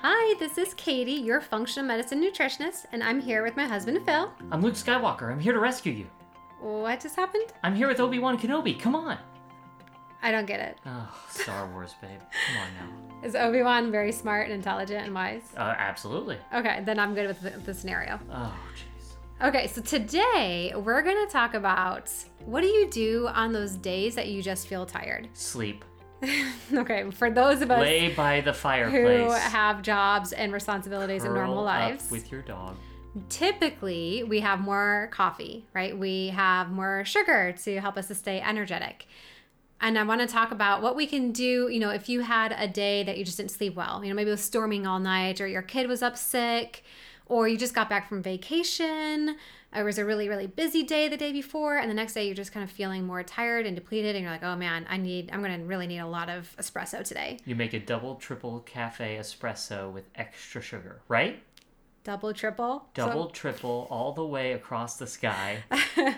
Hi, this is Katie, your functional medicine nutritionist, and I'm here with my husband Phil. I'm Luke Skywalker. I'm here to rescue you. What just happened? I'm here with Obi Wan Kenobi. Come on. I don't get it. Oh, Star Wars, babe. Come on now. Is Obi Wan very smart and intelligent and wise? Uh, absolutely. Okay, then I'm good with the, the scenario. Oh, jeez. Okay, so today we're gonna talk about what do you do on those days that you just feel tired? Sleep. okay, for those of us Lay by the fireplace who have jobs and responsibilities and normal Curl lives, with your dog. typically we have more coffee, right? We have more sugar to help us to stay energetic. And I want to talk about what we can do, you know, if you had a day that you just didn't sleep well, you know, maybe it was storming all night or your kid was up sick or you just got back from vacation, it was a really, really busy day the day before, and the next day you're just kind of feeling more tired and depleted, and you're like, oh man, I need, I'm to really need a lot of espresso today. You make a double, triple cafe espresso with extra sugar, right? Double, triple. So- Double, triple, all the way across the sky.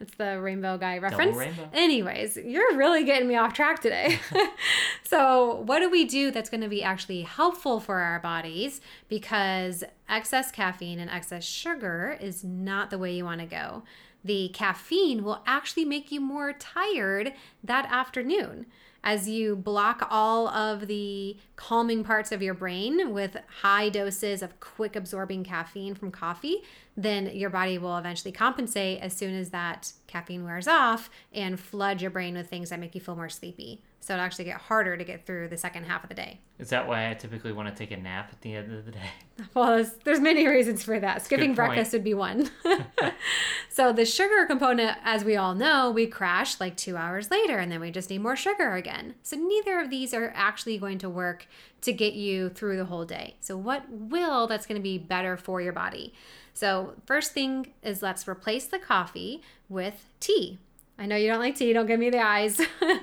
It's the rainbow guy reference. rainbow. Anyways, you're really getting me off track today. so, what do we do that's going to be actually helpful for our bodies? Because excess caffeine and excess sugar is not the way you want to go. The caffeine will actually make you more tired that afternoon as you block all of the calming parts of your brain with high doses of quick absorbing caffeine from coffee, then your body will eventually compensate as soon as that caffeine wears off and flood your brain with things that make you feel more sleepy. So it'll actually get harder to get through the second half of the day. Is that why I typically want to take a nap at the end of the day? Well, there's, there's many reasons for that. Skipping breakfast would be one. so the sugar component, as we all know, we crash like two hours later, and then we just need more sugar again. So neither of these are actually going to work to get you through the whole day. So what will that's going to be better for your body? So first thing is let's replace the coffee with tea. I know you don't like tea. Don't give me the eyes.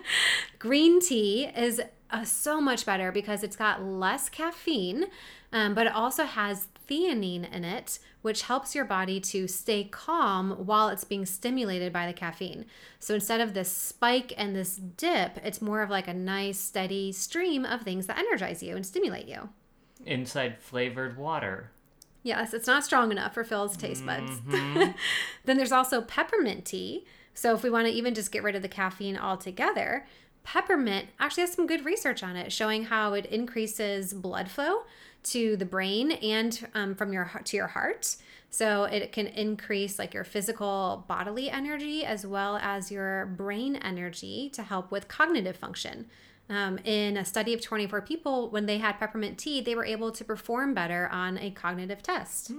Green tea is uh, so much better because it's got less caffeine, um, but it also has theanine in it, which helps your body to stay calm while it's being stimulated by the caffeine. So instead of this spike and this dip, it's more of like a nice, steady stream of things that energize you and stimulate you. Inside flavored water. Yes, it's not strong enough for Phil's taste buds. then there's also peppermint tea. So if we want to even just get rid of the caffeine altogether, peppermint actually has some good research on it showing how it increases blood flow to the brain and um, from your heart to your heart. So it can increase like your physical bodily energy as well as your brain energy to help with cognitive function. Um, in a study of 24 people, when they had peppermint tea, they were able to perform better on a cognitive test.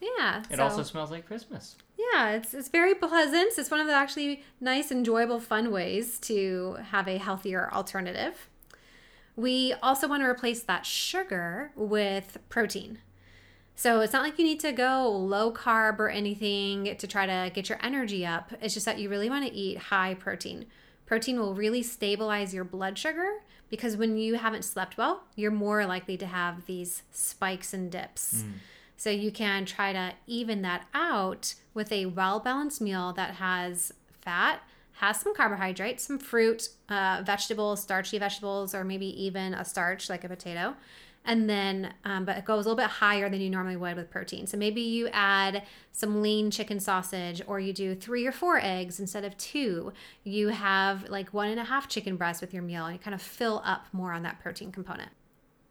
Yeah. It so- also smells like Christmas. yeah, it's, it's very pleasant. It's one of the actually nice, enjoyable, fun ways to have a healthier alternative. We also want to replace that sugar with protein. So it's not like you need to go low carb or anything to try to get your energy up. It's just that you really want to eat high protein. Protein will really stabilize your blood sugar because when you haven't slept well, you're more likely to have these spikes and dips. So you can try to even that out with a well balanced meal that has fat, has some carbohydrates, some fruit, uh, vegetables, starchy vegetables, or maybe even a starch like a potato. And then, um, but it goes a little bit higher than you normally would with protein. So maybe you add some lean chicken sausage, or you do three or four eggs instead of two. You have like one and a half chicken breasts with your meal, and you kind of fill up more on that protein component.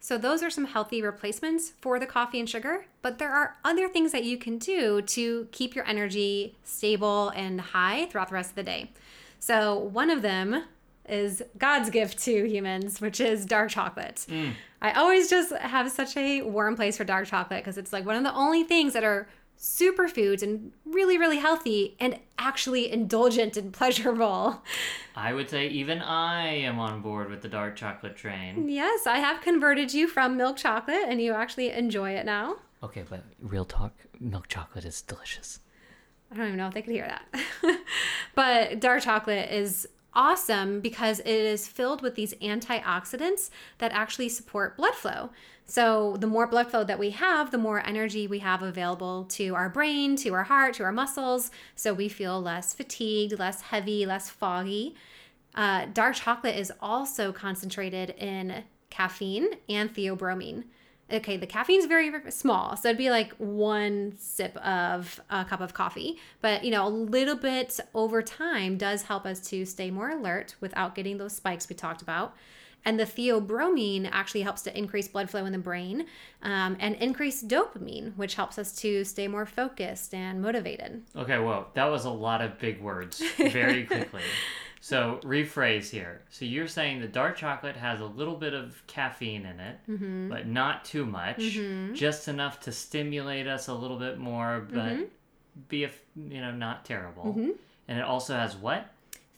So, those are some healthy replacements for the coffee and sugar, but there are other things that you can do to keep your energy stable and high throughout the rest of the day. So, one of them is God's gift to humans, which is dark chocolate. Mm. I always just have such a warm place for dark chocolate because it's like one of the only things that are superfoods and really, really healthy and actually indulgent and pleasurable. I would say even I am on board with the dark chocolate train. Yes, I have converted you from milk chocolate and you actually enjoy it now. Okay, but real talk, milk chocolate is delicious. I don't even know if they could hear that. but dark chocolate is awesome because it is filled with these antioxidants that actually support blood flow. So, the more blood flow that we have, the more energy we have available to our brain, to our heart, to our muscles. So, we feel less fatigued, less heavy, less foggy. Uh, dark chocolate is also concentrated in caffeine and theobromine. Okay, the caffeine's very, very small. So it'd be like one sip of a cup of coffee. But, you know, a little bit over time does help us to stay more alert without getting those spikes we talked about. And the theobromine actually helps to increase blood flow in the brain um, and increase dopamine, which helps us to stay more focused and motivated. Okay, well, that was a lot of big words very quickly. So, rephrase here. So, you're saying the dark chocolate has a little bit of caffeine in it, Mm-hmm. but not too much, just enough to stimulate us a little bit more, but Mm-hmm. be, a, you know, not terrible. And it also has what?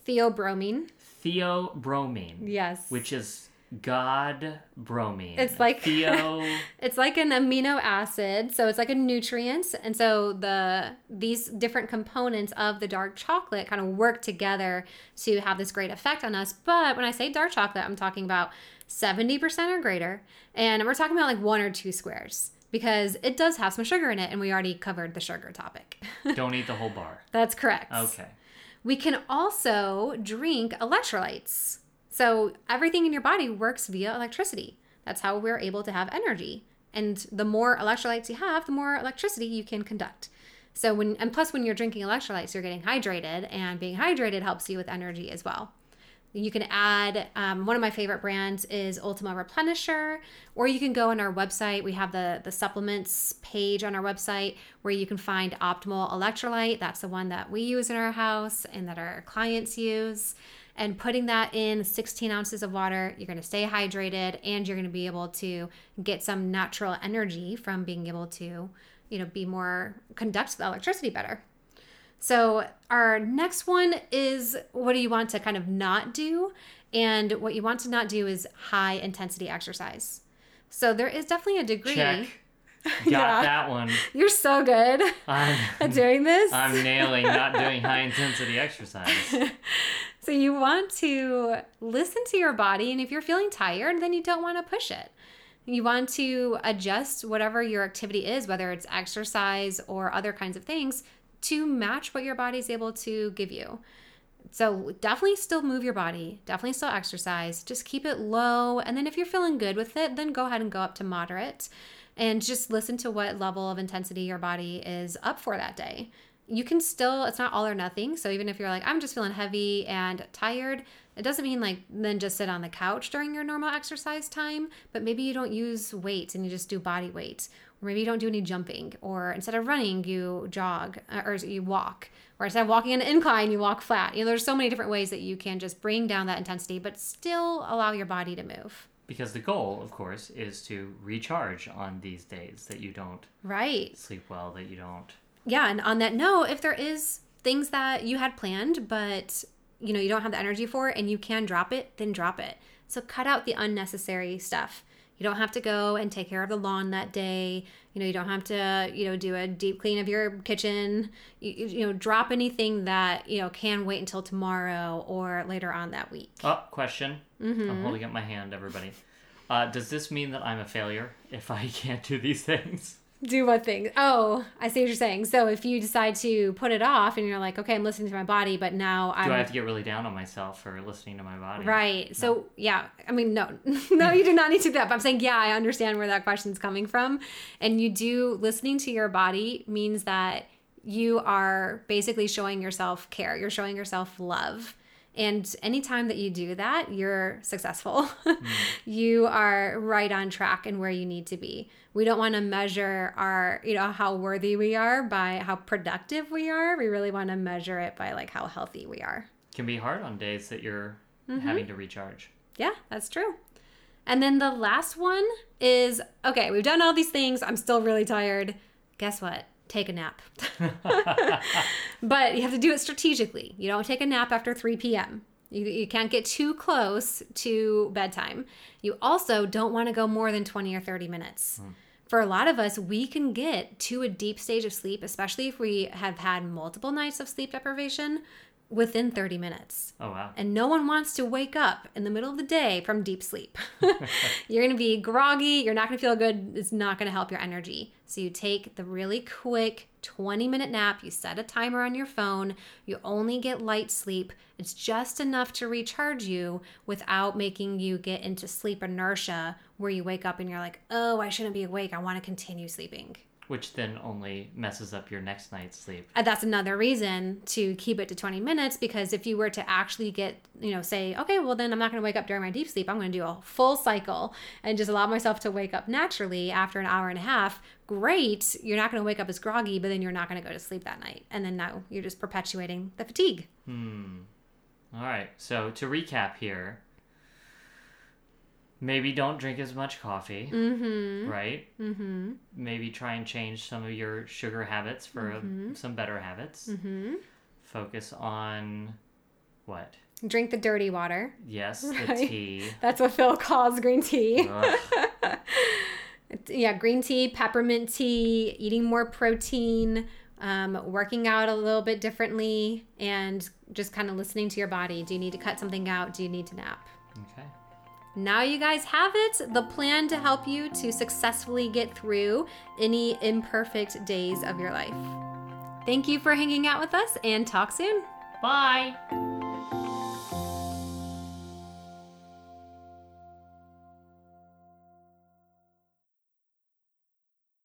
Theobromine. Theobromine. Yes. Which is God bromine. It's like- Theo. It's like an amino acid, so it's like a nutrient, and so the these different components of the dark chocolate kind of work together to have this great effect on us. But when I say dark chocolate, I'm talking about 70% or greater, and we're talking about like one or two squares because it does have some sugar in it, and we already covered the sugar topic. Don't eat the whole bar. That's correct. Okay. We can also drink electrolytes. So everything in your body works via electricity. That's how we're able to have energy. And the more electrolytes you have, the more electricity you can conduct. So when and plus when you're drinking electrolytes, you're getting hydrated, and being hydrated helps you with energy as well. You can add um, one of my favorite brands is Ultima Replenisher, or you can go on our website. We have the the supplements page on our website where you can find Optimal Electrolyte. That's the one that we use in our house and that our clients use. And putting that in 16 ounces of water, you're going to stay hydrated and you're going to be able to get some natural energy from being able to, you know, be more conduct the electricity better. So, our next one is what do you want to kind of not do? And what you want to not do is high intensity exercise. So, there is definitely a degree. Check. Got Yeah. that one. You're so good I'm, at doing this. I'm nailing not doing high intensity exercise. So you want to listen to your body, and if you're feeling tired, then you don't want to push it. You want to adjust whatever your activity is, whether it's exercise or other kinds of things, to match what your body's able to give you. So definitely still move your body, definitely still exercise, just keep it low. And then if you're feeling good with it, then go ahead and go up to moderate and just listen to what level of intensity your body is up for that day. You can still, it's not all or nothing. So even if you're like, I'm just feeling heavy and tired, it doesn't mean like then just sit on the couch during your normal exercise time, but maybe you don't use weights and you just do body weight. Or maybe you don't do any jumping, or instead of running, you jog uh, or you walk, or instead of walking an incline, you walk flat. You know, there's so many different ways that you can just bring down that intensity, but still allow your body to move. Because the goal, of course, is to recharge on these days that you don't Right. sleep well, that you don't. Yeah and on that note if there is things that you had planned but you know you don't have the energy for it and you can drop it then drop it so cut out the unnecessary stuff you don't have to go and take care of the lawn that day you know you don't have to you know do a deep clean of your kitchen you, you you know drop anything that you know can wait until tomorrow or later on that week Oh, question. Mm-hmm. I'm holding up my hand, everybody. Uh, does this mean that I'm a failure if I can't do these things? Do what thing oh i see what you're saying so if you decide to put it off and you're like okay i'm listening to my body but now i'm Do I have to get really down on myself for listening to my body? Right. So yeah, I mean, no, no, you do not need to do that. But I'm saying, yeah, I understand where that question's coming from, and you do listening to your body means that you are basically showing yourself care. You're showing yourself love. And anytime that you do that, you're successful. you are right on track and where you need to be. We don't want to measure our, you know, how worthy we are by how productive we are. We really want to measure it by like how healthy we are. Can be hard on days that you're Mm-hmm. having to recharge. Yeah, that's true. And then the last one is okay, we've done all these things. I'm still really tired. Guess what? Take a nap. but you have to do it strategically. You don't take a nap after 3 p.m. You, you can't get too close to bedtime. You also don't want to go more than 20 or 30 minutes. Hmm. For a lot of us, we can get to a deep stage of sleep, especially if we have had multiple nights of sleep deprivation, within 30 minutes. Oh wow. And no one wants to wake up in the middle of the day from deep sleep. you're going to be groggy. You're not going to feel good. It's not going to help your energy. So you take the really quick 20 minute nap. You set a timer on your phone. You only get light sleep. It's just enough to recharge you without making you get into sleep inertia where you wake up and you're like, oh, I shouldn't be awake. I want to continue sleeping. Which then only messes up your next night's sleep. And that's another reason to keep it to 20 minutes because if you were to actually get, you know, say, okay, well, then I'm not going to wake up during my deep sleep. I'm going to do a full cycle and just allow myself to wake up naturally after an hour and a half. Great. You're not going to wake up as groggy, but then you're not going to go to sleep that night. And then now you're just perpetuating the fatigue. Hmm. All right. So to recap here, maybe don't drink as much coffee, Mm-hmm. right? Mm-hmm. Maybe try and change some of your sugar habits for uh, some better habits. Mm-hmm. Focus on what? Drink the dirty water. Yes, the Right. tea. That's what Phil calls green tea. Yeah, green tea, peppermint tea, eating more protein, um, working out a little bit differently, and just kind of listening to your body. Do you need to cut something out? Do you need to nap? okay. Now you guys have it the plan to help you to successfully get through any imperfect days of your life. Thank you for hanging out with us and talk soon. Bye.